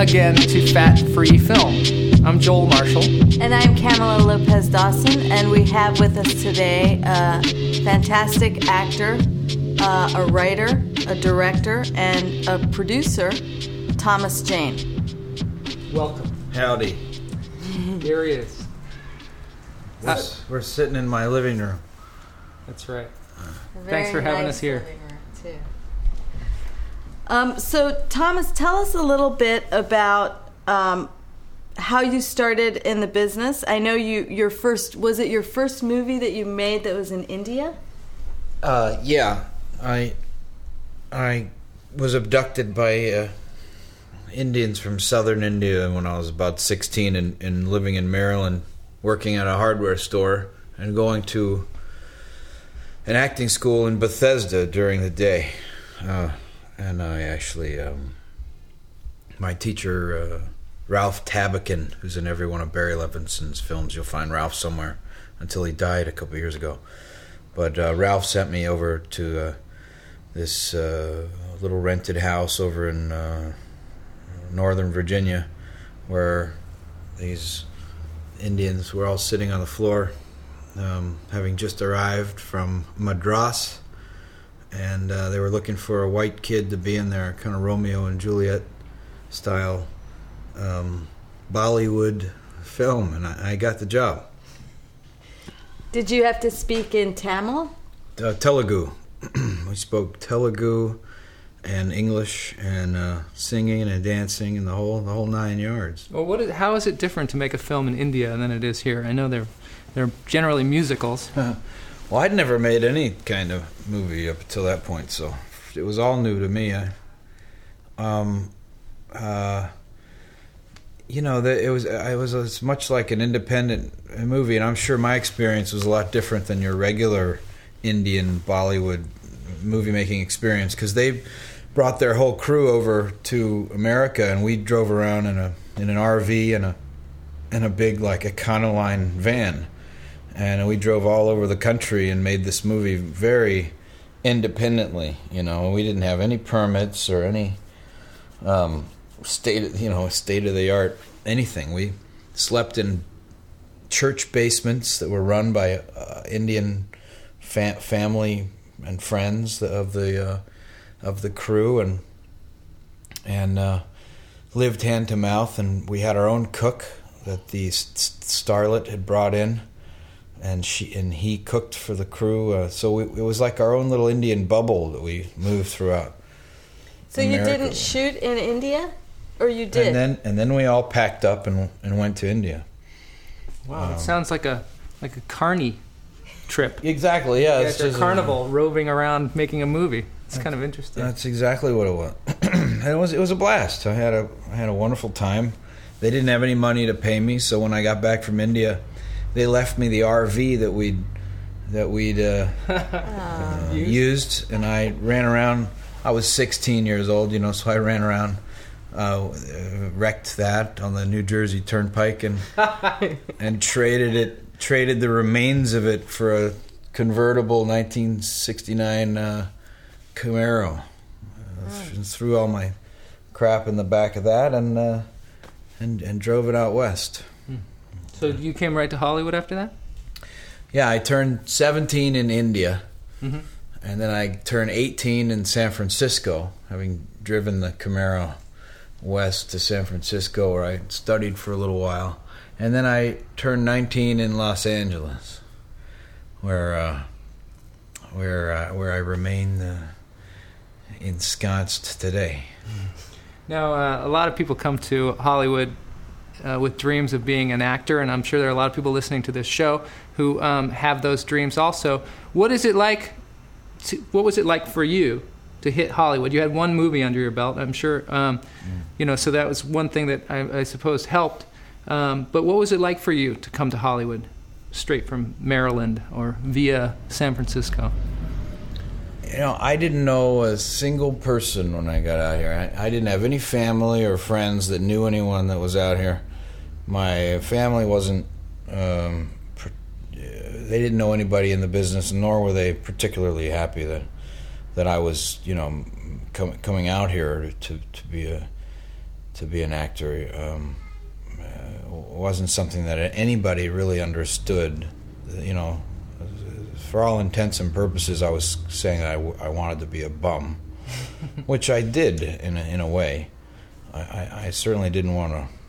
again to Fat Free Film. I'm Joel Marshall. And I'm Kamala Lopez Dawson, and we have with us today a fantastic actor, uh, a writer, a director, and a producer, Thomas Jane. Welcome. Howdy. Here he is. We're, s- we're sitting in my living room. That's right. Thanks for having nice us here. Um, so, Thomas, tell us a little bit about um, how you started in the business. I know you your first was it your first movie that you made that was in India? Uh, yeah, I I was abducted by uh, Indians from southern India when I was about 16 and, and living in Maryland, working at a hardware store and going to an acting school in Bethesda during the day. Uh, and I actually, um, my teacher, uh, Ralph Tabakin, who's in every one of Barry Levinson's films, you'll find Ralph somewhere until he died a couple years ago. But uh, Ralph sent me over to uh, this uh, little rented house over in uh, Northern Virginia where these Indians were all sitting on the floor, um, having just arrived from Madras. And uh, they were looking for a white kid to be in their kind of Romeo and Juliet style um, Bollywood film, and I, I got the job. Did you have to speak in Tamil? uh, Telugu. we spoke Telugu and English and uh, singing and dancing and the whole the whole nine yards. Well, what is, how is it different to make a film in India than it is here? I know they're they're generally musicals. Well, I'd never made any kind of movie up until that point, so it was all new to me. I, um, uh, you know, the, it was it was as much like an independent movie, and I'm sure my experience was a lot different than your regular Indian Bollywood movie making experience because they brought their whole crew over to America, and we drove around in a in an RV and a in a big like Econoline van, and we drove all over the country and made this movie very independently. You know, we didn't have any permits or any um, state you know state of the art anything. We slept in church basements that were run by uh, Indian fa- family and friends of the uh, of the crew and and uh, lived hand to mouth and we had our own cook that the starlet had brought in and she and he cooked for the crew uh, so we, it was like our own little Indian bubble that we moved throughout So you didn't shoot in India, or you did? and then and then we all packed up and and went to India Wow, it sounds like a like a carny trip. exactly yeah Yeah, it's it's a just- carnival roving around making a movie. It's kind of interesting. That's exactly what it was. and it was it was a blast. I had a I had a wonderful time. They didn't have any money to pay me, so when I got back from India, they left me the RV that we'd that we'd uh, uh, used, and I ran around. I was 16 years old, you know, so I ran around, uh, wrecked that on the New Jersey Turnpike, and and traded it traded the remains of it for a convertible 1969 uh, Camaro. Uh, th- Threw all my crap in the back of that and uh, and and drove it out west. So you came right to Hollywood after that? Yeah, I turned 17 in India, Mhm. and then I turned 18 in San Francisco, having driven the Camaro west to San Francisco, where I studied for a little while, and then I turned 19 in Los Angeles, where uh, where uh, where I remain uh, ensconced today. Now, uh, a lot of people come to Hollywood uh, with dreams of being an actor, and I'm sure there are a lot of people listening to this show who um, have those dreams also. What is it like? To, what was it like for you to hit Hollywood? You had one movie under your belt, I'm sure. Um, You know, so that was one thing that I, I suppose helped. Um, but what was it like for you to come to Hollywood, straight from Maryland or via San Francisco? You know, I didn't know a single person when I got out here. I, I didn't have any family or friends that knew anyone that was out here. My family wasn't. Um, uh, they didn't know anybody in the business, nor were they particularly happy that that I was, you know, com- coming out here to to be a to be an actor. Um, uh, wasn't something that anybody really understood. You know, for all intents and purposes, I was saying that I, w- I wanted to be a bum, which I did in a, in a way. I, I, I certainly didn't want to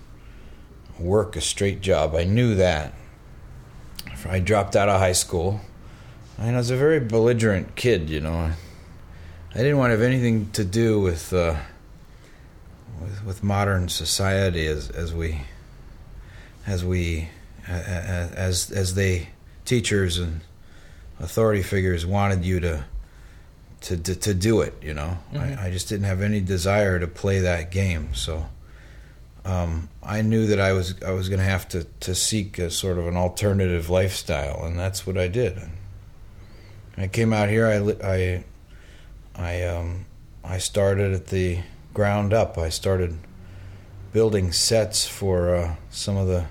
work a straight job. I knew that. I dropped out of high school. I was a very belligerent kid, you know. I didn't want to have anything to do with uh, with, with modern society as as we as we as as they teachers and authority figures wanted you to to to, to do it. You know, mm-hmm. I, I, just didn't have any desire to play that game. So um, I knew that I was I was going to have to to seek a sort of an alternative lifestyle, and that's what I did. I came out here. I I I um, I started at the ground up. I started building sets for uh, some of the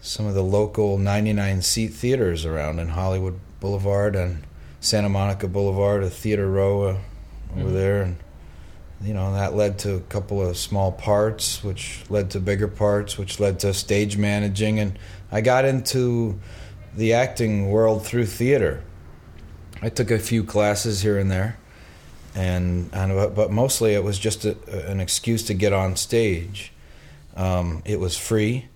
some of the local 99 seat theaters around in Hollywood Boulevard and Santa Monica Boulevard, a theater row uh, over mm-hmm. there, and you know that led to a couple of small parts, which led to bigger parts, which led to stage managing, and I got into the acting world through theater. I took a few classes here and there, and, and but mostly it was just a, an excuse to get on stage. Um, it was free,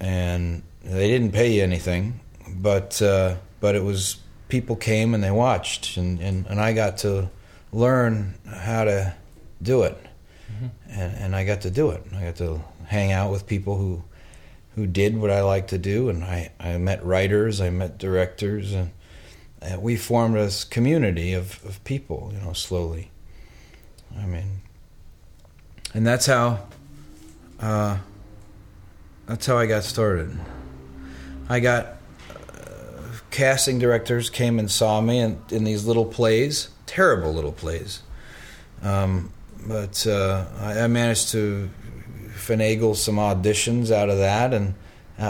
and they didn't pay you anything, but uh, but it was people came and they watched, and, and, and I got to learn how to do it, mm-hmm. and and I got to do it. I got to hang out with people who who did what I like to do, and I I met writers, I met directors, and, and we formed a community of of people, you know, slowly. I mean, and that's how. Uh, that's how I got started. I got uh, casting directors came and saw me in, in these little plays, terrible little plays. Um, but uh, I, I, managed to finagle some auditions out of that, and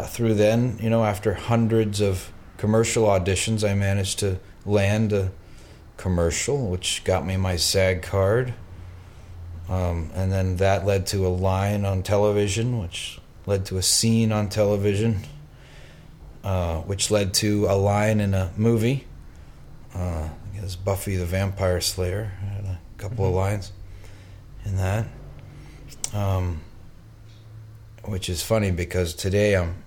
through then, you know, after hundreds of commercial auditions, I managed to land a commercial, which got me my SAG card. Um, and then that led to a line on television, which led to a scene on television uh, which led to a line in a movie. Uh, I guess Buffy the Vampire Slayer had a couple mm-hmm. of lines in that, um, which is funny because today I'm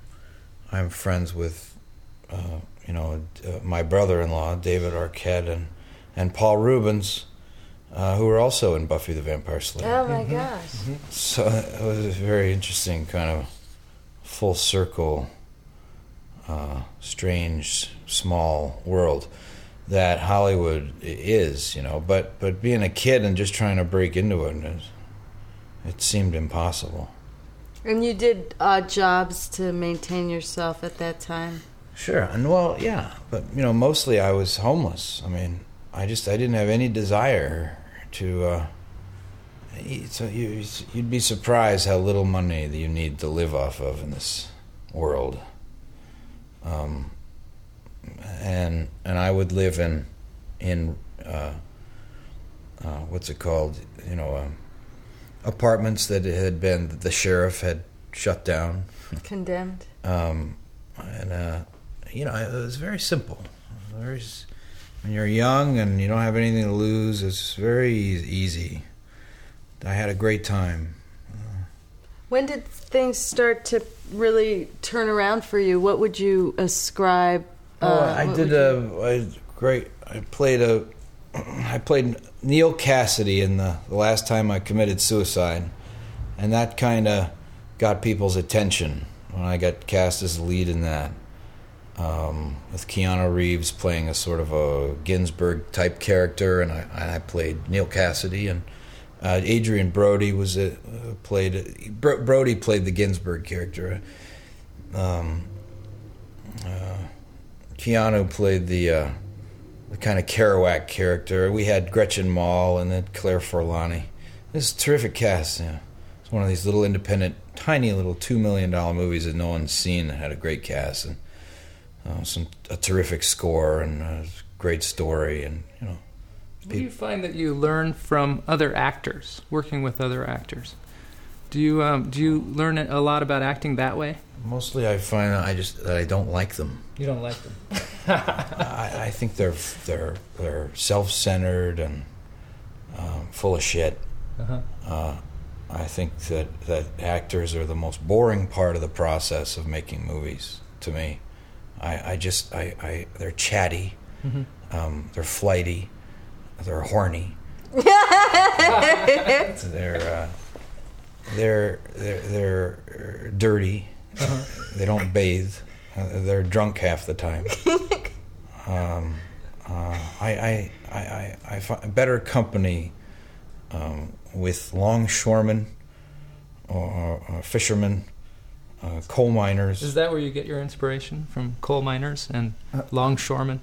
I'm friends with uh, you know uh, my brother-in-law David Arquette and and Paul Reubens, Uh, who were also in Buffy the Vampire Slayer. Oh my mm-hmm. gosh! Mm-hmm. So it was a very interesting kind of full circle uh, strange, small world that Hollywood is, you know. But but being a kid and just trying to break into it, it, it seemed impossible. And you did odd jobs to maintain yourself at that time. Sure, and well, yeah, but you know, mostly I was homeless. I mean, I just I didn't have any desire to. Uh, so you, you'd be surprised how little money that you need to live off of in this world. Um, and and I would live in in uh, uh, what's it called? You know, um, apartments that had been the sheriff had shut down, condemned. Um, and uh, you know, it was very simple. Very when you're young and you don't have anything to lose, it's very easy. I had a great time. When did things start to really turn around for you? What would you ascribe? Uh, oh, I did a, a great. I played a. I played Neal Cassady in the, the last time I committed suicide, and that kind of got people's attention when I got cast as the lead in that. Um, with Keanu Reeves playing a sort of a Ginsberg type character, and I, I played Neal Cassady, and uh, Adrien Brody was a, uh, played Brody played the Ginsberg character. Um, uh, Keanu played the uh, the kind of Kerouac character. We had Gretchen Mol and then Claire Forlani. This terrific cast. Yeah. It's one of these little independent, tiny little two million dollar movies that no one's seen. That had a great cast and uh, some a terrific score and a great story and you know do you find that you learn from other actors, working with other actors? Do you um, do you learn a lot about acting that way? Mostly, I find I just that I don't like them. You don't like them. I, I think they're they're they're self-centered and um, full of shit. Uh-huh. Uh, I think that that actors are the most boring part of the process of making movies. To me, I, I just I, I they're chatty, Mhm. um, they're flighty, they're horny. they're uh, they're they're they're dirty. They don't bathe. Uh, they're drunk half the time. um, uh, I, I, I, I, I find better company um, with longshoremen or, or fishermen, uh, coal miners. Is that where you get your inspiration from? Coal miners and longshoremen.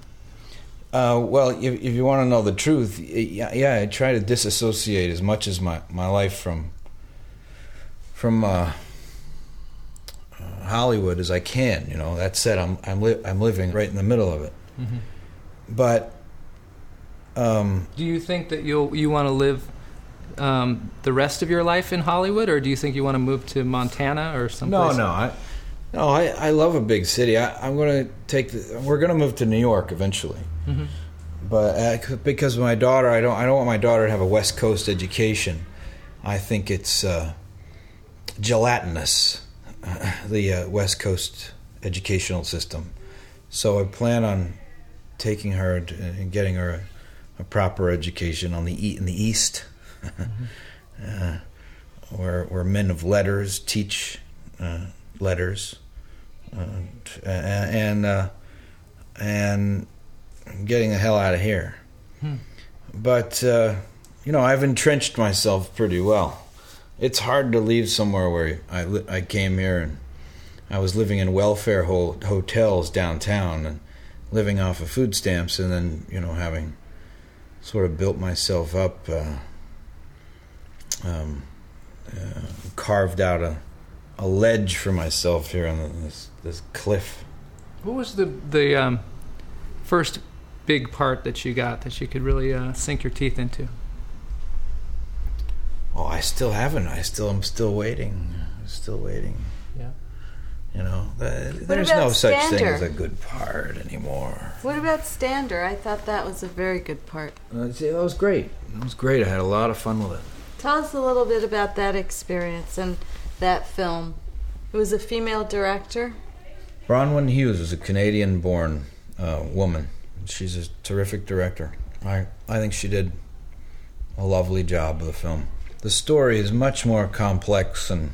Uh, well, if, if you want to know the truth, yeah, yeah, I try to disassociate as much as my, my life from from uh, uh, Hollywood as I can. You know, that said, I'm I'm li- I'm living right in the middle of it. Mm-hmm. But um, Do you think that you'll you want to live um, the rest of your life in Hollywood, or do you think you want to move to Montana or no, someplace? no, I no, I, I love a big city. I, I'm going to take. The, we're going to move to New York eventually. Mhm. but uh, because of my daughter, I don't. I don't want my daughter to have a West Coast education. I think it's uh, gelatinous, uh, the uh, West Coast educational system. So I plan on taking her and getting her a, a proper education on the e- in the East, uh, where where men of letters teach uh, letters, uh, and uh, and getting the hell out of here. Hmm. But uh, you know, I've entrenched myself pretty well. It's hard to leave somewhere where I I came here and I was living in welfare ho- hotels downtown and living off of food stamps, and then you know having sort of built myself up, uh, um, uh, carved out a a ledge for myself here on this this cliff. What was the the um, first big part that you got that you could really uh, sink your teeth into? Oh, I still haven't. I still am still waiting. Still waiting. Yeah. You know, th- there's about no such thing as a good part anymore. What about Stander? I thought that was a very good part. Uh, see, that was great. It was great. I had a lot of fun with it. Tell us a little bit about that experience and that film. It was a female director. Bronwyn Hughes is a Canadian-born uh, woman. She's a terrific director. I I think she did a lovely job of the film. The story is much more complex and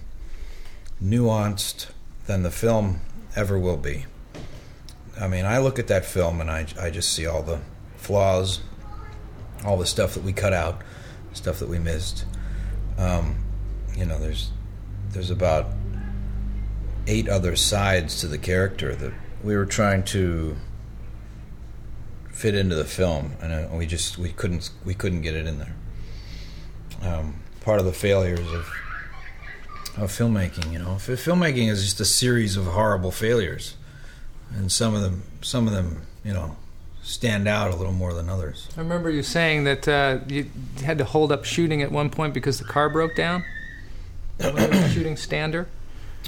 nuanced than the film ever will be. I mean, I look at that film and I, I just see all the flaws, all the stuff that we cut out, stuff that we missed. Um, you know, there's there's about eight other sides to the character that we were trying to fit into the film, and uh, we just we couldn't we couldn't get it in there. Um, part of the failures of of filmmaking, you know, F- filmmaking is just a series of horrible failures, and some of them some of them you know stand out a little more than others. I remember you saying that uh, you had to hold up shooting at one point because the car broke down. When you were shooting Stander.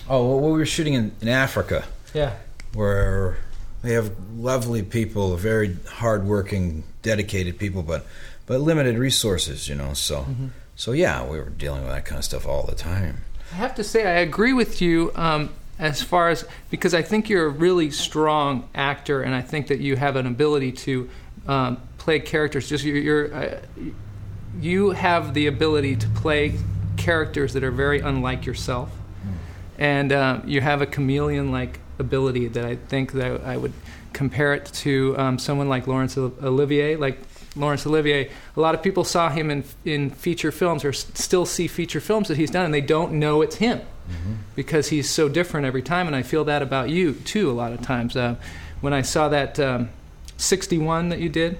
Oh, well, we were shooting in, in Africa. Yeah. where they have lovely people, very hardworking, dedicated people, but but limited resources, you know. So so yeah, we were dealing with that kind of stuff all the time. I have to say, I agree with you um, as far as because I think you're a really strong actor, and I think that you have an ability to um, play characters. Just you're, you're uh, you have the ability to play characters that are very unlike yourself, and um, you have a chameleon-like ability that I think that I would compare it to um, someone like Laurence Olivier, like. Laurence Olivier. A lot of people saw him in in feature films, or s- still see feature films that he's done, and they don't know it's him because he's so different every time. And I feel that about you too. A lot of times, uh, when I saw that um, 61 that you did,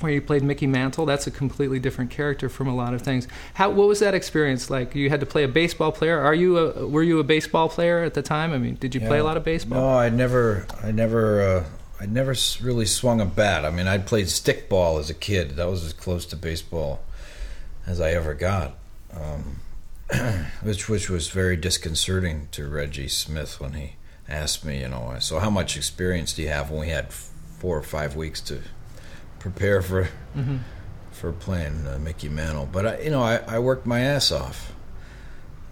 where you played Mickey Mantle, that's a completely different character from a lot of things. How what was that experience like? You had to play a baseball player. Are you a, were you a baseball player at the time? I mean, did you play a lot of baseball? No, I never, I never, uh, I never really swung a bat. I mean, I'd played stickball as a kid. That was as close to baseball as I ever got. Um, which which was very disconcerting to Reggie Smith when he asked me, you know, so how much experience do you have? When we had four or five weeks to prepare for Mm-hmm. for playing uh, Mickey Mantle, but I, you know, I, I worked my ass off.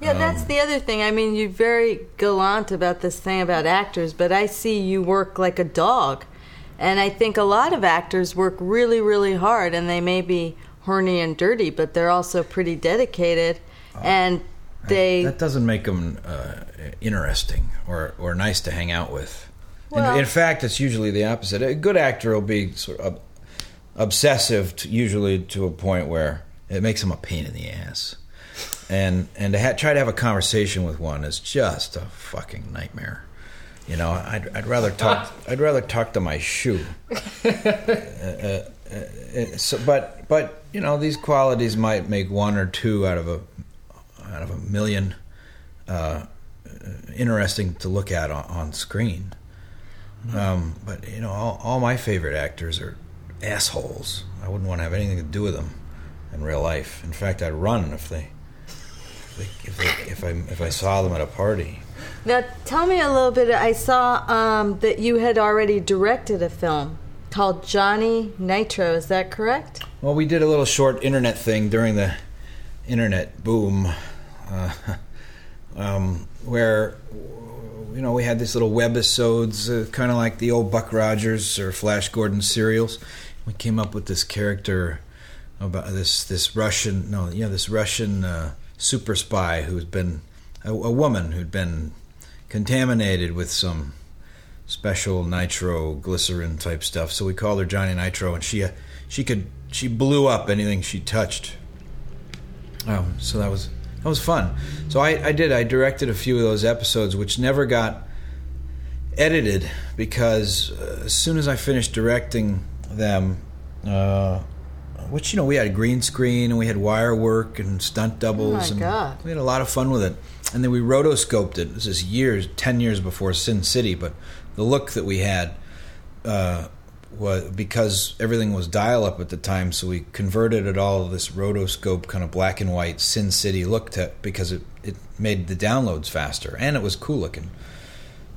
Yeah, that's Um, the other thing. I mean, you're very gallant about this thing about actors, but I see you work like a dog. And I think a lot of actors work really, really hard, and they may be horny and dirty, but they're also pretty dedicated. and they. that doesn't make them uh, interesting or or nice to hang out with. Well- in, in fact, it's usually the opposite. A good actor will be sort of obsessive, to, usually to a point where it makes them a pain in the ass. And and to ha- try to have a conversation with one is just a fucking nightmare. You know, I'd, I'd rather talk. I'd rather talk to my shoe. Uh, so, but but you know, these qualities might make one or two out of a out of a million uh, interesting to look at on, on screen. Um, but you know, all, all my favorite actors are assholes. I wouldn't want to have anything to do with them in real life. In fact, I'd run if they if if, they, if I if I saw them at a party. Now, tell me a little bit. I saw um, that you had already directed a film called Johnny Nitro. Is that correct? Well, we did a little short internet thing during the internet boom, uh, um, where you know we had these little webisodes, uh, kind of like the old Buck Rogers or Flash Gordon serials. We came up with this character about this this Russian no yeah this Russian uh, super spy who's been a, a woman who'd been contaminated with some special nitroglycerin type stuff. So we called her Johnny Nitro, and she uh, she could she blew up anything she touched. Um, so that was that was fun. So I, I did I directed a few of those episodes, which never got edited because uh, as soon as I finished directing them, uh, which you know we had a green screen and we had wire work and stunt doubles, oh and God. we had a lot of fun with it. And then we rotoscoped it. This is years, ten years before Sin City, but the look that we had uh, was because everything was dial up at the time, so we converted it all to this rotoscope kind of black and white Sin City look to because it it made the downloads faster and it was cool looking.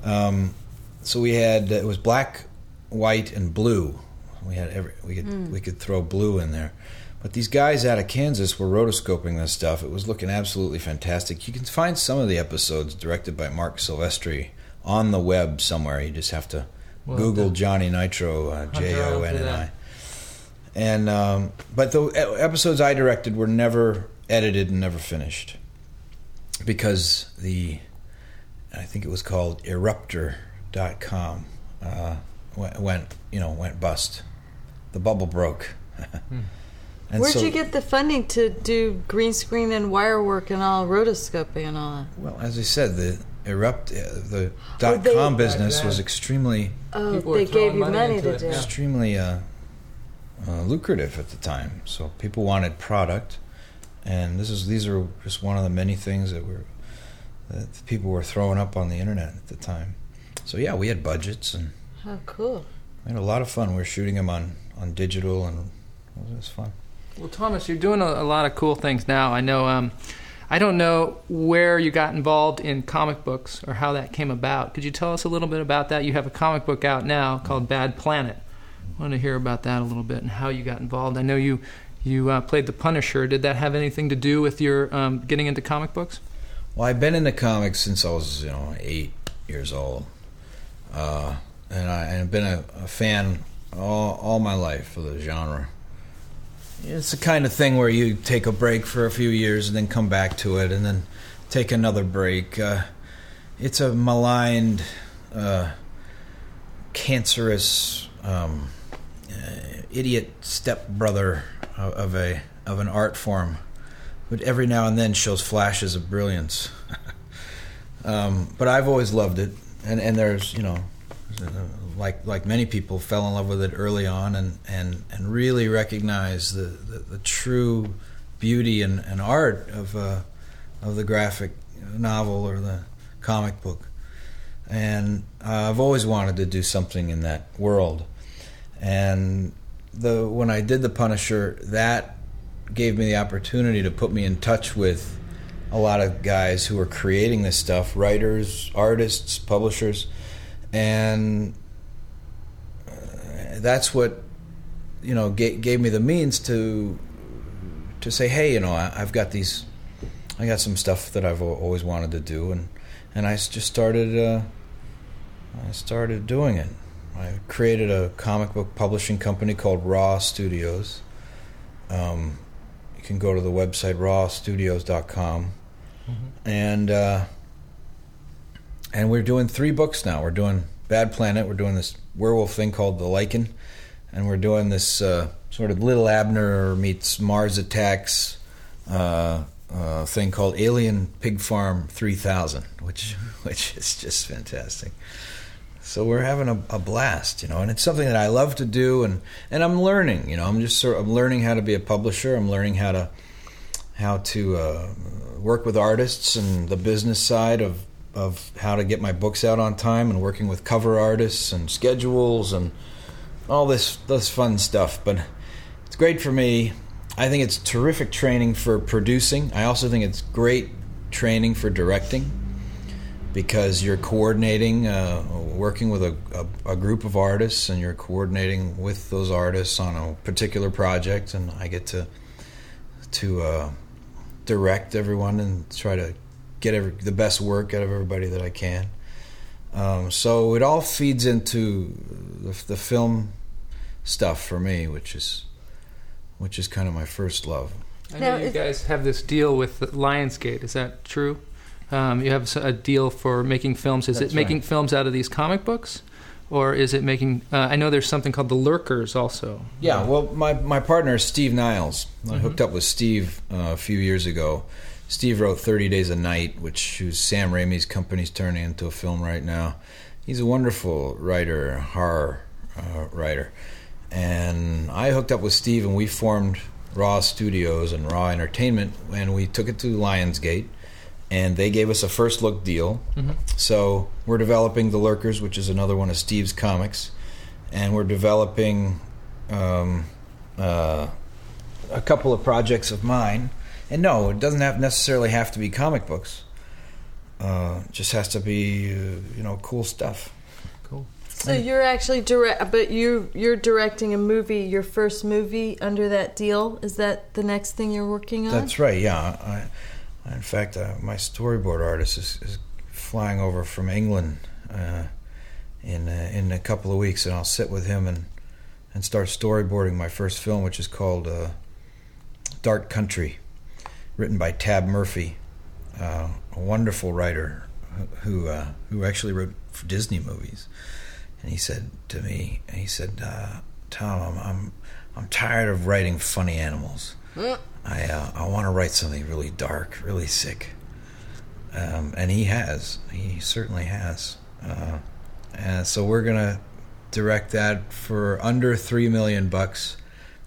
Um, so we had it was black, white, and blue. We had every we could we could throw blue in there. But these guys out of Kansas were rotoscoping this stuff. It was looking absolutely fantastic. You can find some of the episodes directed by Marc Silvestri on the web somewhere. You just have to Well, Google the- Johnny Nitro, uh, Hunt J O around N for N I. that. And um, but the episodes I directed were never edited and never finished because the I think it was called Eruptor.com uh, went, went you know went bust. The bubble broke. and Where'd so- you get the funding to do green screen and wire work and all rotoscoping and all that? Well, as I said, the erupt uh, the Oh, dot they- com business was extremely Oh, People they gave you money money to it, do. extremely uh, uh, lucrative at the time. So people wanted product, and this is these are just one of the many things that were that people were throwing up on the internet at the time. So yeah, we had budgets and Oh, cool. we had a lot of fun. We were shooting them on on digital, and it was fun. Well, Thomas, you're doing a, a lot of cool things now. I know. Um, I don't know where you got involved in comic books or how that came about. Could you tell us a little bit about that? You have a comic book out now called Bad Planet. I want to hear about that a little bit and how you got involved. I know you you uh, played the Punisher. Did that have anything to do with your um, getting into comic books? Well, I've been into comics since I was, you know, eight years old, uh, and I, I've been a, a fan all, all my life of the genre. It's the kind of thing where you take a break for a few years and then come back to it, and then take another break. Uh, it's a maligned, uh, cancerous, um, uh, idiot stepbrother of, of a of an art form but every now and then shows flashes of brilliance. um, but I've always loved it, and and there's you know, like like many people, fell in love with it early on, and and and really recognized the the, the true beauty and, and art of uh, of the graphic novel or the comic book. And uh, I've always wanted to do something in that world, and the when I did the Punisher, that gave me the opportunity to put me in touch with a lot of guys who are creating this stuff writers, artists, publishers. And uh, that's what, you know, gave, gave me the means to to say, hey, you know, I, I've got these, I got some stuff that I've always wanted to do, and and I just started, uh, I started doing it. I created a comic book publishing company called Raw Studios. Um, you can go to the website rawstudios.com, and uh, and we're doing three books now. We're doing Bad Planet. We're doing this werewolf thing called The Lichen, and we're doing this uh, sort of Little Abner meets Mars Attacks uh, uh, thing called Alien Pig Farm 3000, which which is just fantastic. So we're having a, a blast, you know, and it's something that I love to do, and, and I'm learning, you know, I'm just sort of I'm learning how to be a publisher. I'm learning how to how to uh, work with artists and the business side of of how to get my books out on time, and working with cover artists and schedules and all this this fun stuff. But it's great for me. I think it's terrific training for producing. I also think it's great training for directing because you're coordinating, uh, working with a, a, a group of artists, and you're coordinating with those artists on a particular project, and I get to to uh, direct everyone and try to get every, the best work out of everybody that I can. Um, so it all feeds into the, the film stuff for me, which is which is kind of my first love. I know you guys have this deal with Lionsgate. Is that true? Um, you have a deal for making films. Is That's it making right. films out of these comic books, or is it making? Uh, I know there's something called the Lurkers also. Yeah, well, my my partner Steve Niles. I Mhm. hooked up with Steve uh, a few years ago. Steve wrote Thirty Days a Night, which is Sam Raimi's company's turning into a film right now. He's a wonderful writer, horror uh, writer, and I hooked up with Steve, and we formed Raw Studios and Raw Entertainment, and we took it to Lionsgate, and they gave us a first look deal. Mhm. So we're developing The Lurkers, which is another one of Steve's comics, and we're developing um, uh, a couple of projects of mine. And no, it doesn't have necessarily have to be comic books. Uh, it just has to be, uh, you know, cool stuff. Cool. So you're actually direct, but you you're directing a movie, your first movie under that deal. Is that the next thing you're working on? That's right. Yeah. I, in fact, uh, my storyboard artist is, is flying over from England uh, in uh, in a couple of weeks, and I'll sit with him and and start storyboarding my first film, which is called uh, Dark Country, written by Tab Murphy, uh, a wonderful writer who uh, who actually wrote for Disney movies. And he said to me, he said, uh, "Tom, I'm, I'm I'm tired of writing funny animals." I uh, I want to write something really dark, really sick. Um, and he has. He certainly has. Uh, and so we're gonna direct that for under three million bucks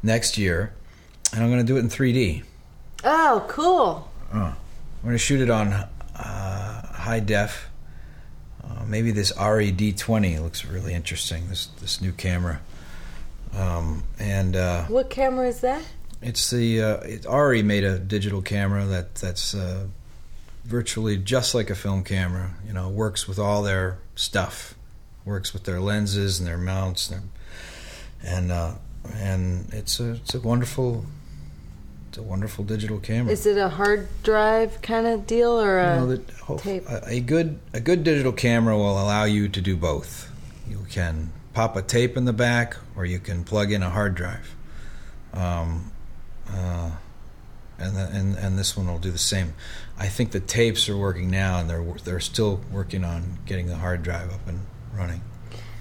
next year, and I'm gonna do it in 3D. Oh, cool. Uh, we're gonna shoot it on uh, high def. Uh, maybe this RED20 looks really interesting. This this new camera. Um, and uh, What camera is that? it's the uh, it already made a digital camera that that's uh, virtually just like a film camera. You know, works with all their stuff, works with their lenses and their mounts, and and uh, and it's a it's a wonderful it's a wonderful digital camera. Is it a hard drive kind of deal or a? You know, tape. A, a good a good digital camera will allow you to do both. You can pop a tape in the back, or you can plug in a hard drive. Um, uh, and, the, and and this one will do the same. I think the tapes are working now, and they're they're still working on getting the hard drive up and running.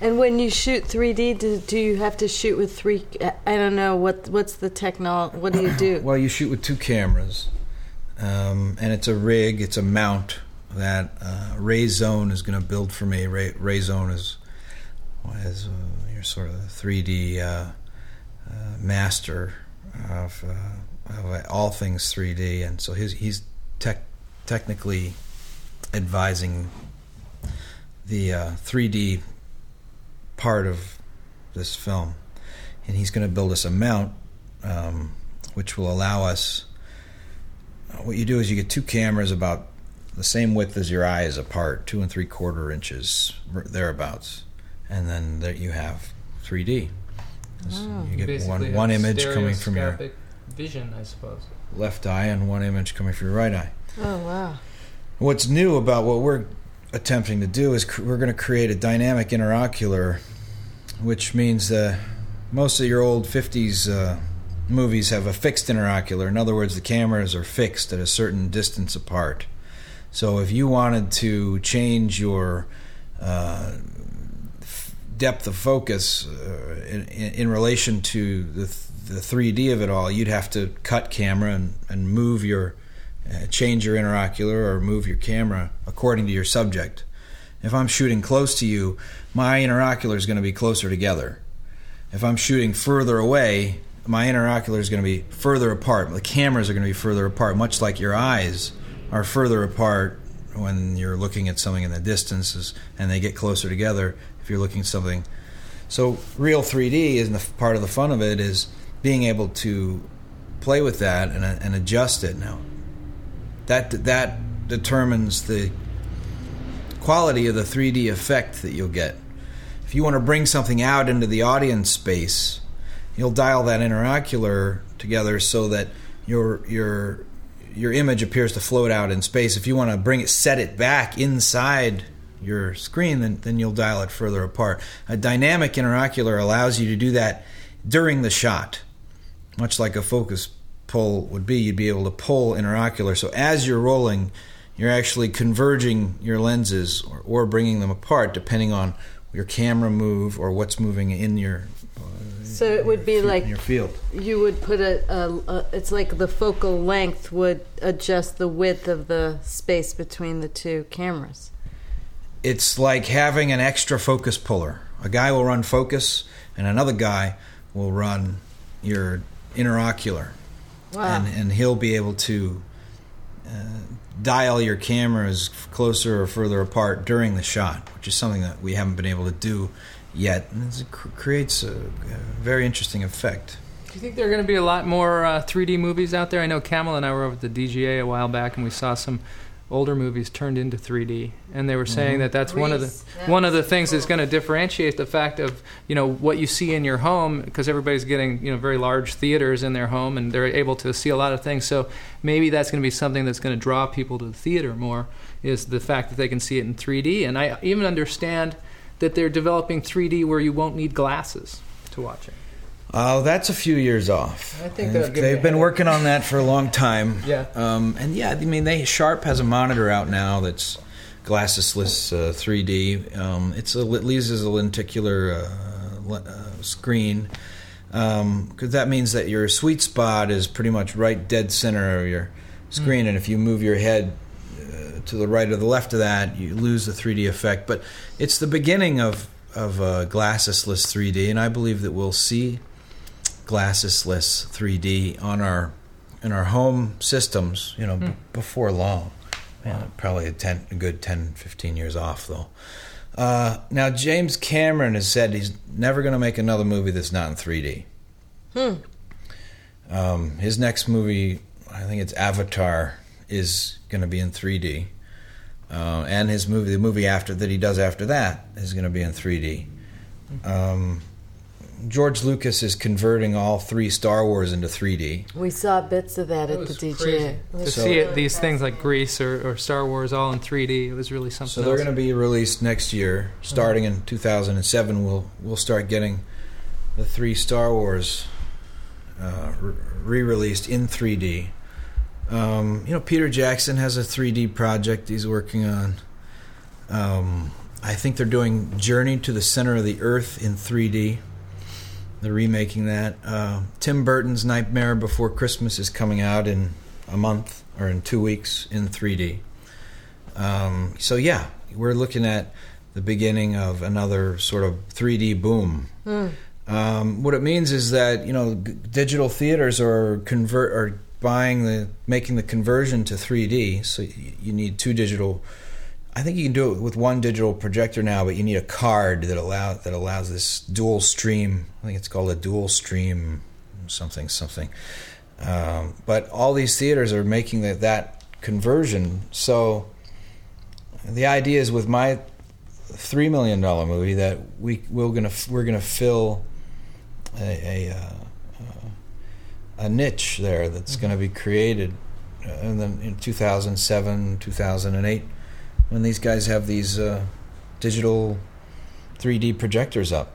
And when you shoot 3D, do, do you have to shoot with three? I don't know what what's the technology. What do you do? Well, you shoot with two cameras, um, and it's a rig, it's a mount that uh, Ray Zone is going to build for me. Ray, Ray Zone is is uh, your sort of 3D uh, uh, master of, uh, of all things 3D, and so he's he's tech, technically advising the uh, 3D part of this film, and he's going to build us a mount, um, which will allow us what you do is you get two cameras about the same width as your eyes apart, two and three quarter inches thereabouts, and then there you have 3D. Oh. You get Basically one one image coming from your vision, I suppose. left eye and one image coming from your right eye. Oh wow. What's new about what we're attempting to do is we're going to create a dynamic interocular, which means that most of your old 50s uh, movies have a fixed interocular. In other words, the cameras are fixed at a certain distance apart. So if you wanted to change your uh, f- depth of focus uh, in, in, in relation to the, th- the 3D of it all, you'd have to cut camera and, and move your uh, change your interocular or move your camera according to your subject. If I'm shooting close to you, my interocular is going to be closer together. If I'm shooting further away, my interocular is going to be further apart. The cameras are going to be further apart, much like your eyes are further apart when you're looking at something in the distances and they get closer together if you're looking at something. So, real 3D is part of the fun of it is being able to play with that and, and adjust it now that that determines the quality of the 3D effect that you'll get. If you want to bring something out into the audience space, you'll dial that interocular together so that your your your image appears to float out in space. If you want to bring it set it back inside your screen, then then you'll dial it further apart. A dynamic interocular allows you to do that during the shot, much like a focus pull would be. You'd be able to pull interocular. So as you're rolling, you're actually converging your lenses or, or bringing them apart, depending on your camera move or what's moving in your. Uh, so it would be in like your field. you would put a, a, a. It's like the focal length would adjust the width of the space between the two cameras. It's like having an extra focus puller. A guy will run focus, and another guy will run your interocular. Wow. and and he'll be able to uh, dial your cameras closer or further apart during the shot, which is something that we haven't been able to do yet, and it creates a, a very interesting effect. Do you think there are going to be a lot more uh, 3D movies out there? I know Camel and I were over at the DGA a while back, and we saw some older movies turned into 3D, and they were saying Mm-hmm. that that's one of the Grease. one of the That's things that's cool. going to differentiate the fact of you know what you see in your home because everybody's getting you know very large theaters in their home and they're able to see a lot of things. So maybe that's going to be something that's going to draw people to the theater more is the fact that they can see it in 3D. And I even understand that they're developing 3D where you won't need glasses to watch it. Oh, that's a few years off. I think they'll give you a they've been working on that for a long time. Yeah. Um, and yeah, I mean, they Sharp has a monitor out now that's glassesless uh, 3D. Um, it's a it uses a lenticular uh, uh, screen because that means that your sweet spot is pretty much right dead center of your screen, and if you move your head uh, to the right or the left of that, you lose the 3D effect. But it's the beginning of of uh, glassesless 3D, and I believe that we'll see glassesless 3D on our in our home systems, you know, b- before long. Man, probably a, 10, a good 10, 15 years off, though. Uh, now, James Cameron has said he's never going to make another movie that's not in 3D. Hmm. Um, his next movie, I think it's Avatar, is going to be in 3D. Uh, and his movie, the movie after that he does after that, is going to be in 3D. Um, George Lucas is converting all three Star Wars into 3D. We saw bits of that, That at the was DGA. to So- see it, these things like fascinating. Grease or, or Star Wars all in 3D, it was really something. So they're going to be released next year, starting in 2007. We'll we'll start getting the three Star Wars uh, re- re-released in 3D. Um, you know, Peter Jackson has a 3D project he's working on. Um, I think they're doing Journey to the Center of the Earth in 3D. They're remaking that. Uh, Tim Burton's Nightmare Before Christmas is coming out in a month or in two weeks in 3D. Um, so yeah, we're looking at the beginning of another sort of 3D boom. Hmm. Um, what it means is that you know g- digital theaters are convert are buying the making the conversion to 3D. So y- you need two digital. I think you can do it with one digital projector now, but you need a card that allow that allows this dual stream. I think it's called a dual stream something something. Um, but all these theaters are making that, that conversion. So the idea is with my three million dollar movie that we we're gonna we're gonna fill a a, uh, a niche there that's Mm-hmm. going to be created, uh, and then in 2007, 2008, when these guys have these uh, digital 3D projectors up.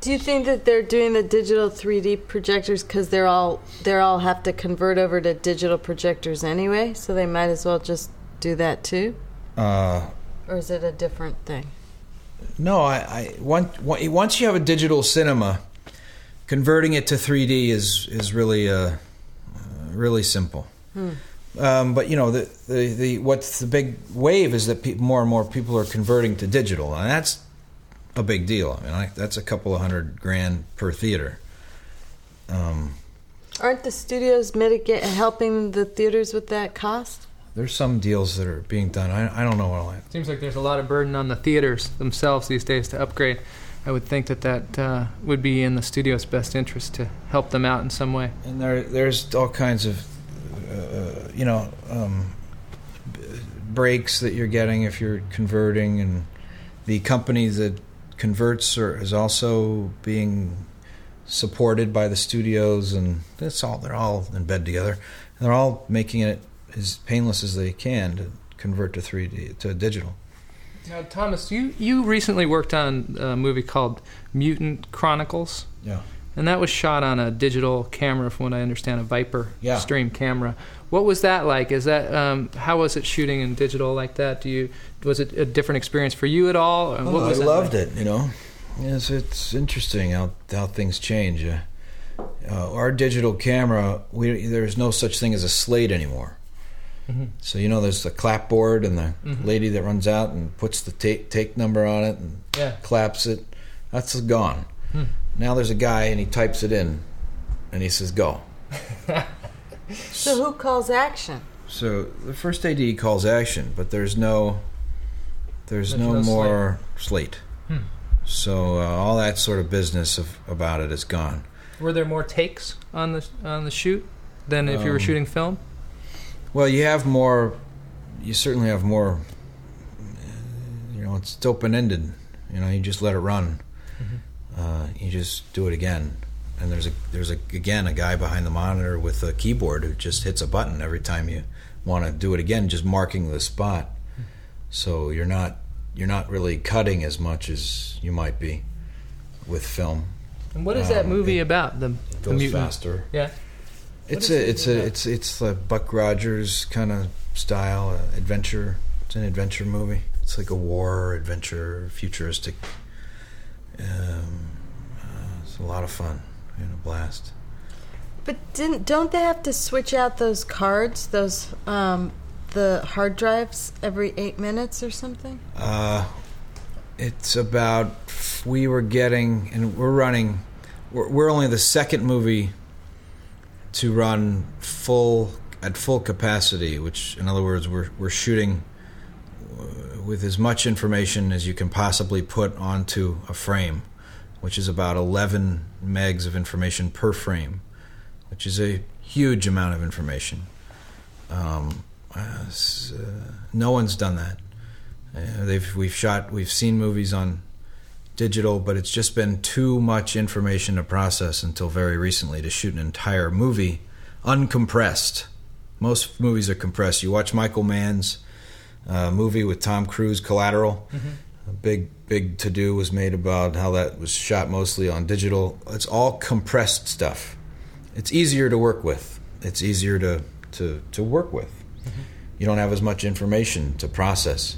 Do you think that they're doing the digital 3D projectors because they're all they're all have to convert over to digital projectors anyway, so they might as well just do that too? Uh, Or is it a different thing? No, I, I once once you have a digital cinema, converting it to 3D is is really uh, uh, really simple. Um, but you know the, the the what's the big wave is that pe- more and more people are converting to digital, and that's a big deal. I mean, I, that's a couple of hundred grand per theater. Um, Aren't the studios mitigate helping the theaters with that cost? there's some deals that are being done. I, I don't know what all that. Seems like there's a lot of burden on the theaters themselves these days to upgrade. I would think that that uh, would be in the studio's best interest to help them out in some way. And there, there's all kinds of, you know, um, breaks that you're getting if you're converting, and the company that converts are, is also being supported by the studios, and that's all. They're all in bed together. And they're all making it as painless as they can to convert to 3D to digital. Now, Thomas, you, you recently worked on a movie called Mutant Chronicles, Yeah. and that was shot on a digital camera, from what I understand, a Viper Yeah. Stream camera. What was that like? Is that um, how was it shooting in digital like that? Do you was it a different experience for you at all? Oh, I loved like? it. You know, yes, it's interesting how how things change. Uh, uh, our digital camera, we there's no such thing as a slate anymore. Mhm. So you know, there's the clapboard and the Mhm. lady that runs out and puts the take take number on it and Yeah. claps it. That's gone. Hmm. Now there's a guy and he types it in, and he says go. So who calls action? So the first AD calls action, but there's no there's, There's no, no more slate. Hmm. So uh, all that sort of business of, about it is gone. Were there more takes on the on the shoot than if you were Um, shooting film? Well, you have more. You certainly have more. You know, it's open ended. You know, you just let it run. Uh, you just do it again, and there's a there's a again a guy behind the monitor with a keyboard who just hits a button every time you want to do it again, just marking the spot. So you're not you're not really cutting as much as you might be with film. And what is that um, movie it about? The, the mutant. faster. Yeah. It's is a it's a it's it's the Buck Rogers kind of style uh, adventure. It's an adventure movie. It's like a war adventure, futuristic. Um, uh, it's a lot of fun and a blast. But didn't don't they have to switch out those cards, those um, the hard drives every eight minutes or something? Uh, it's about we were getting and we're running. We're, we're only the second movie to run full at full capacity, which in other words, we're we're shooting uh, with as much information as you can possibly put onto a frame, which is about 11 megs of information per frame, which is a huge amount of information. Um, uh, no one's done that. Uh, they've we've shot we've seen movies on digital, but it's just been too much information to process until very recently to shoot an entire movie uncompressed. Most movies are compressed. You watch Michael Mann's uh, movie with Tom Cruise, Collateral. A big big to do was made about how that was shot mostly on digital. It's all compressed stuff. It's easier to work with. It's easier to to to work with. You don't have as much information to process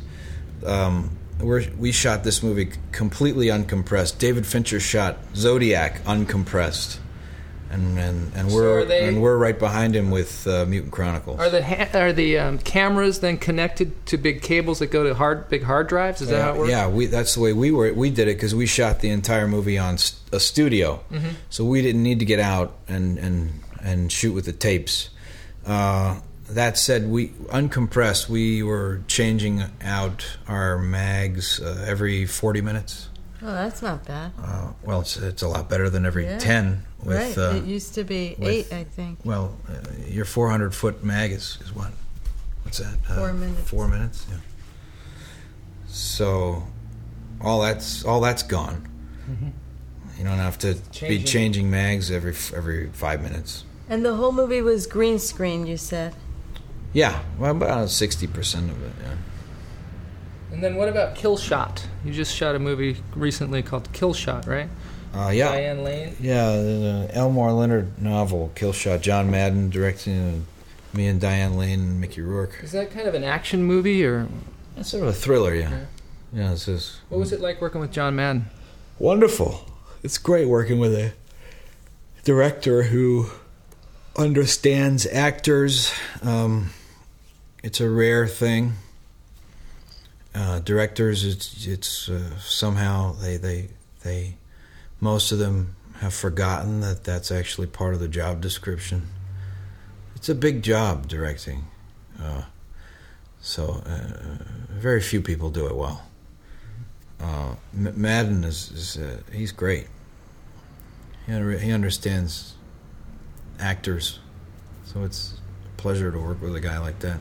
um, we're, we shot this movie completely uncompressed. David Fincher shot Zodiac uncompressed, and and, and we're are they- and we're right behind him with uh, Mutant Chronicles. Are the ha- are the um, cameras then connected to big cables that go to hard big hard drives? Is that how it works? yeah, we that's the way we were. We did it because we shot the entire movie on st- a studio, Mm-hmm. so we didn't need to get out and and and shoot with the tapes. Uh, that said, we uncompressed. We were changing out our mags uh, every forty minutes. Oh, that's not bad. Uh, well, it's it's a lot better than every Yeah. ten with. right. Uh, it used to be with- eight, I think. well, uh, your 400 foot mag is, is what? What's that? Uh, Four minutes. Four minutes. Yeah. So, all that's all that's gone. You don't have to be Changing. changing mags every every five minutes. And the whole movie was green screen, you said. Yeah, well, about sixty percent of it. Yeah. And then what about Kill Shot? You just shot a movie recently called Kill Shot, right? Uh, yeah. Diane Lane. Yeah, the Elmore Leonard novel, Kill Shot. John Madden directing. Uh, me and Diane Lane and Mickey Rourke. Is that kind of an action movie, or It's sort of a thriller, yeah. Yeah. Yeah, just what was it like working with John Madden? wonderful. It's great working with a director who understands actors. Um, it's a rare thing. Uh, directors, it's it's uh, somehow they they they most of them have forgotten that that's actually part of the job description. It's a big job directing, uh, so uh, very few people do it well. Uh, Madden is, is he's great. He, he understands actors, so it's a pleasure to work with a guy like that.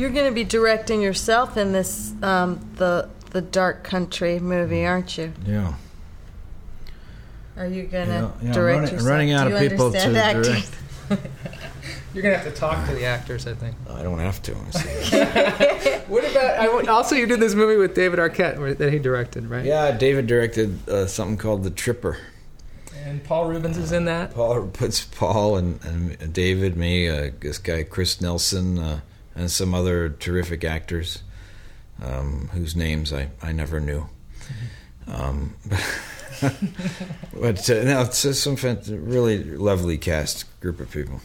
You're going to be directing yourself in this, um, the the Dark Country movie, aren't you? Yeah. Are you going to Yeah, yeah, direct running- yourself? running out Do of you people to acting? direct. You're gonna have to talk to the actors, I think. I don't have to. I see. What about? I, also, you did this movie with David Arquette that he directed, right? yeah, David directed uh, something called The Tripper. And Paul Reubens is in that. Paul puts Paul and, and David, me, uh, this guy Chris Nelson, uh, and some other terrific actors um, whose names I, I never knew. Um, but uh, no, it's just some fant- really lovely cast group of people.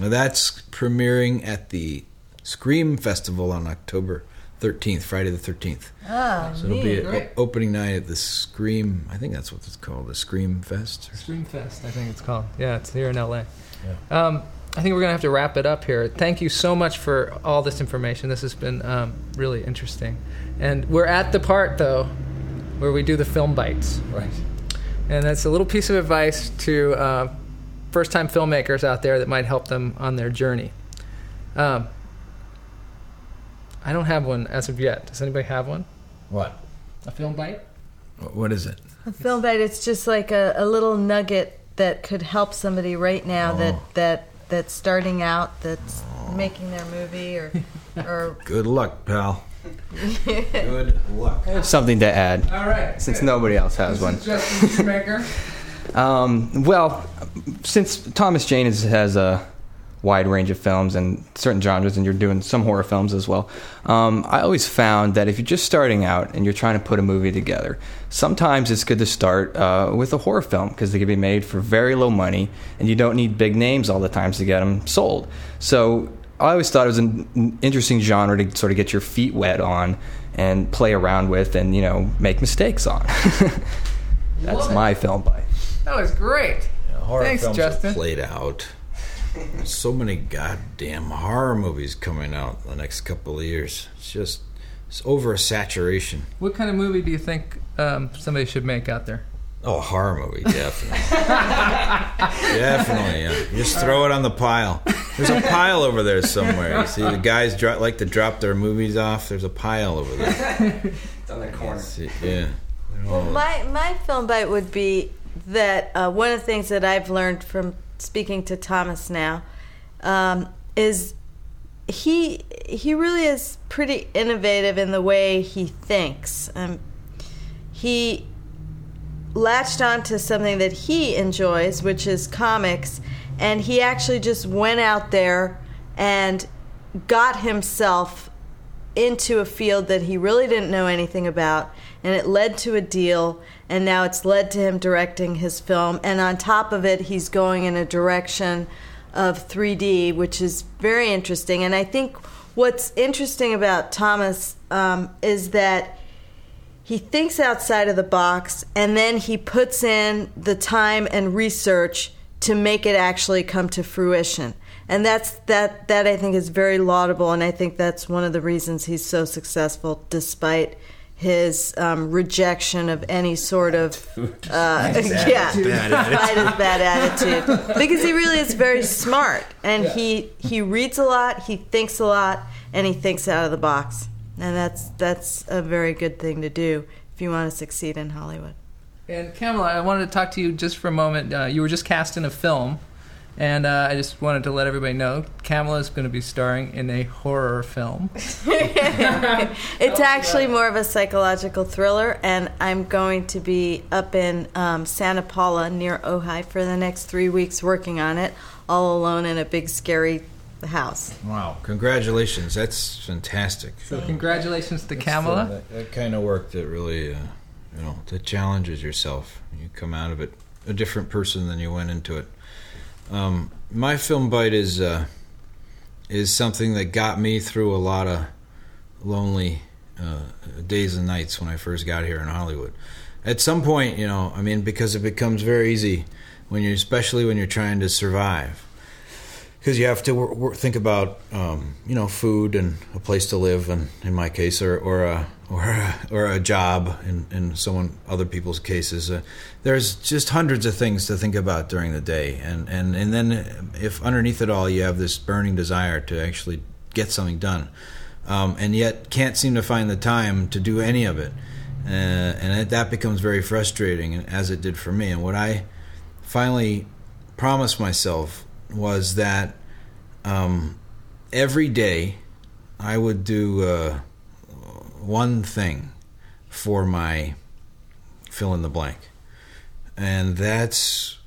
Now, That's premiering at the Scream Festival on October 13th, Friday the 13th. Ah, So it'll be neat. a, Great. opening night at the Scream. I think that's what it's called, the Scream Fest. Scream Fest, I think it's called. Yeah, it's here in LA. Um, I think we're gonna have to wrap it up here. Thank you so much for all this information. This has been um, really interesting. And we're at the part though where we do the film bites. Right. And that's a little piece of advice to uh, first time filmmakers out there that might help them on their journey. Um, I don't have one as of yet. Does anybody have one? What? A film bite? What is it? A film bite. It's just like a, a little nugget that could help somebody right now Oh. that that that's starting out, that's making their movie, or or Good luck, pal. Good luck. Something to add, All right. since nobody else has one. Justin Shoemaker. Um, well, since Thomas Jane is, has a wide range of films and certain genres, and you're doing some horror films as well, um, I always found that if you're just starting out and you're trying to put a movie together, sometimes it's good to start uh, with a horror film because they can be made for very low money, and you don't need big names all the times to get them sold. So I always thought it was an interesting genre to sort of get your feet wet on and play around with, and you know make mistakes on. That's Love it. my film bite. That was great. Horror Thanks, films Justin. are played out. There's so many goddamn horror movies coming out the next couple of years. It's just it's over a saturation. What kind of movie do you think um, somebody should make out there? Oh, a horror movie, definitely. definitely, yeah. You just throw it on the pile. There's a pile over there somewhere. You see, the guys dro- like to drop their movies off. There's a pile over there. It's on the corner. See, yeah. Well, my my film bite would be that uh, one of the things that I've learned from speaking to Thomas now um, is he he really is pretty innovative in the way he thinks. Um, he latched onto something that he enjoys, which is comics, and he actually just went out there and got himself into a field that he really didn't know anything about, and it led to a deal, and now it's led to him directing his film. And on top of it, he's going in a direction of 3D, which is very interesting. And I think what's interesting about Thomas um, is that he thinks outside of the box and then he puts in the time and research to make it actually come to fruition and that's that that i think is very laudable and i think that's one of the reasons he's so successful despite his um, rejection of any sort of uh, yeah, despite his bad attitude, because he really is very smart and he he reads a lot, he thinks a lot, and he thinks out of the box, and that's that's a very good thing to do if you want to succeed in Hollywood. And Kamala, I wanted to talk to you just for a moment. Uh, you were just cast in a film, and uh, I just wanted to let everybody know Kamala is going to be starring in a horror film. it's actually more of a psychological thriller, and I'm going to be up in um, Santa Paula near Ojai for the next three weeks working on it, all alone in a big scary house. Wow! Congratulations, that's fantastic. So congratulations to Kamala. That, that, kind of work that really, uh, you know, that challenges yourself. You come out of it a different person than you went into it. Um, my film bite is uh, is something that got me through a lot of lonely uh, days and nights when I first got here in Hollywood. At some point, you know, I mean, because it becomes very easy when you, especially when you're trying to survive, because you have to think about, um, you know, food and a place to live, and in my case, or or a or a, or a job in, in someone other people's cases. Uh, there's just hundreds of things to think about during the day, and, and and then if underneath it all you have this burning desire to actually get something done, um, and yet can't seem to find the time to do any of it, uh, and it, that becomes very frustrating, as it did for me. And what I finally promised myself was that um, every day I would do. Uh, one thing for my fill in the blank. And that's,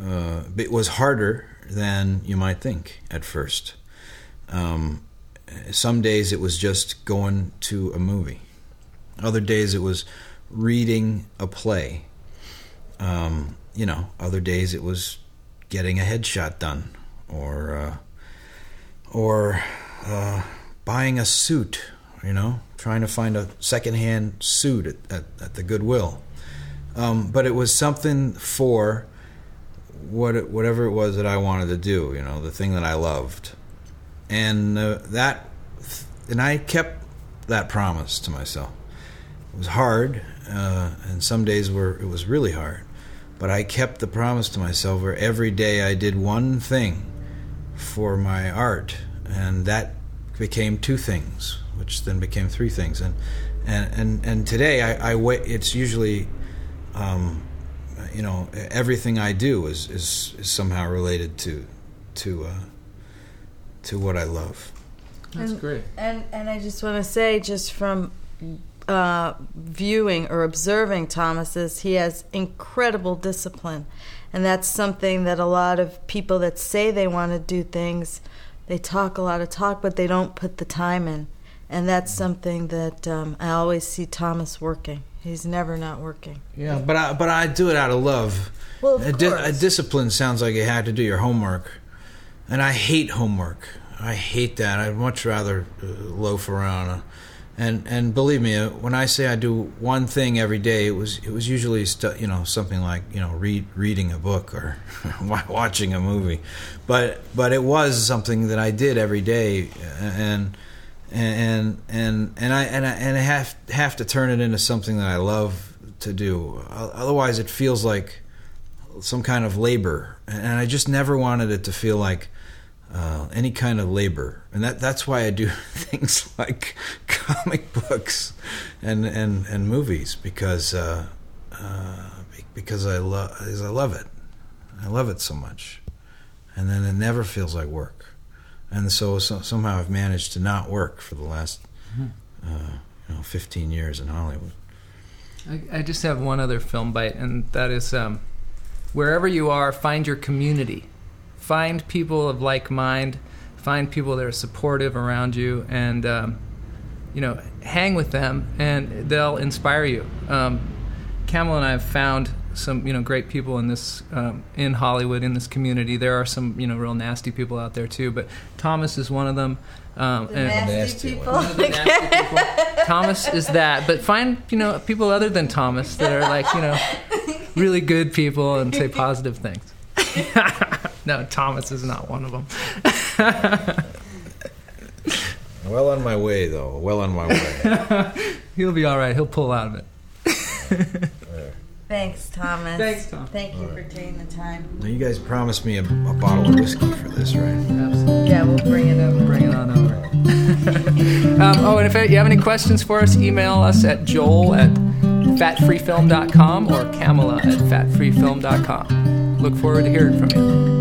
uh, it was harder than you might think at first. Um, some days it was just going to a movie, other days it was reading a play. Um, you know, other days it was getting a headshot done or, uh, or uh, buying a suit, you know, trying to find a secondhand suit at, at, at the Goodwill. Um, but it was something for what it, whatever it was that I wanted to do, you know, the thing that I loved, and uh, that, and I kept that promise to myself. It was hard, uh, and some days were it was really hard, but I kept the promise to myself where every day I did one thing for my art, and that became two things which then became three things. And and and, and today I, I wait. It's usually, um, you know, everything I do is, is, is somehow related to to uh, to what I love. That's and, great. And and I just want to say, just from uh, viewing or observing Thomas, is he has incredible discipline, and that's something that a lot of people that say they want to do things, they talk a lot of talk, but they don't put the time in and that's something that um, I always see Thomas working. He's never not working. Yeah, but I, but I do it out of love. Well, of a, di- a discipline sounds like you have to do your homework, and I hate homework. I hate that. I'd much rather uh, loaf around. Uh, and and believe me, uh, when I say I do one thing every day, it was it was usually stu- you know something like you know read reading a book or watching a movie, but but it was something that I did every day, and and and and I and I, and I have have to turn it into something that I love to do. Otherwise, it feels like some kind of labor, and I just never wanted it to feel like uh, any kind of labor. And that that's why I do things like comic books and and and movies because uh, uh, because I love I love it. I love it so much, and then it never feels like work and so, so, somehow I've managed to not work for the last mm-hmm. uh, you know 15 years in Hollywood. I, I, just have one other film bite, and that is um, wherever you are, find your community, find people of like mind, find people that are supportive around you, and um, you know hang with them, and they'll inspire you. Um, Kamala and I have found some you know great people in this um, in Hollywood in this community. There are some you know real nasty people out there too, but Thomas is one of them. Um, the and nasty, people. nasty people. Thomas is that, but find you know people other than Thomas that are like you know really good people and say positive things. no, Thomas is not one of them. well on my way, though. Well on my way. He'll be all right. He'll pull out of it. Thanks, Thomas. Thanks, Tom. Thank you for taking the time. Now you guys promised me a, a bottle of whiskey for this, right? Absolutely. Yeah, we'll bring it over. Bring it on over. um, oh, and if you have any questions for us, email us at joel at fatfreefilm.com or kamala at fatfreefilm.com. Look forward to hearing from you.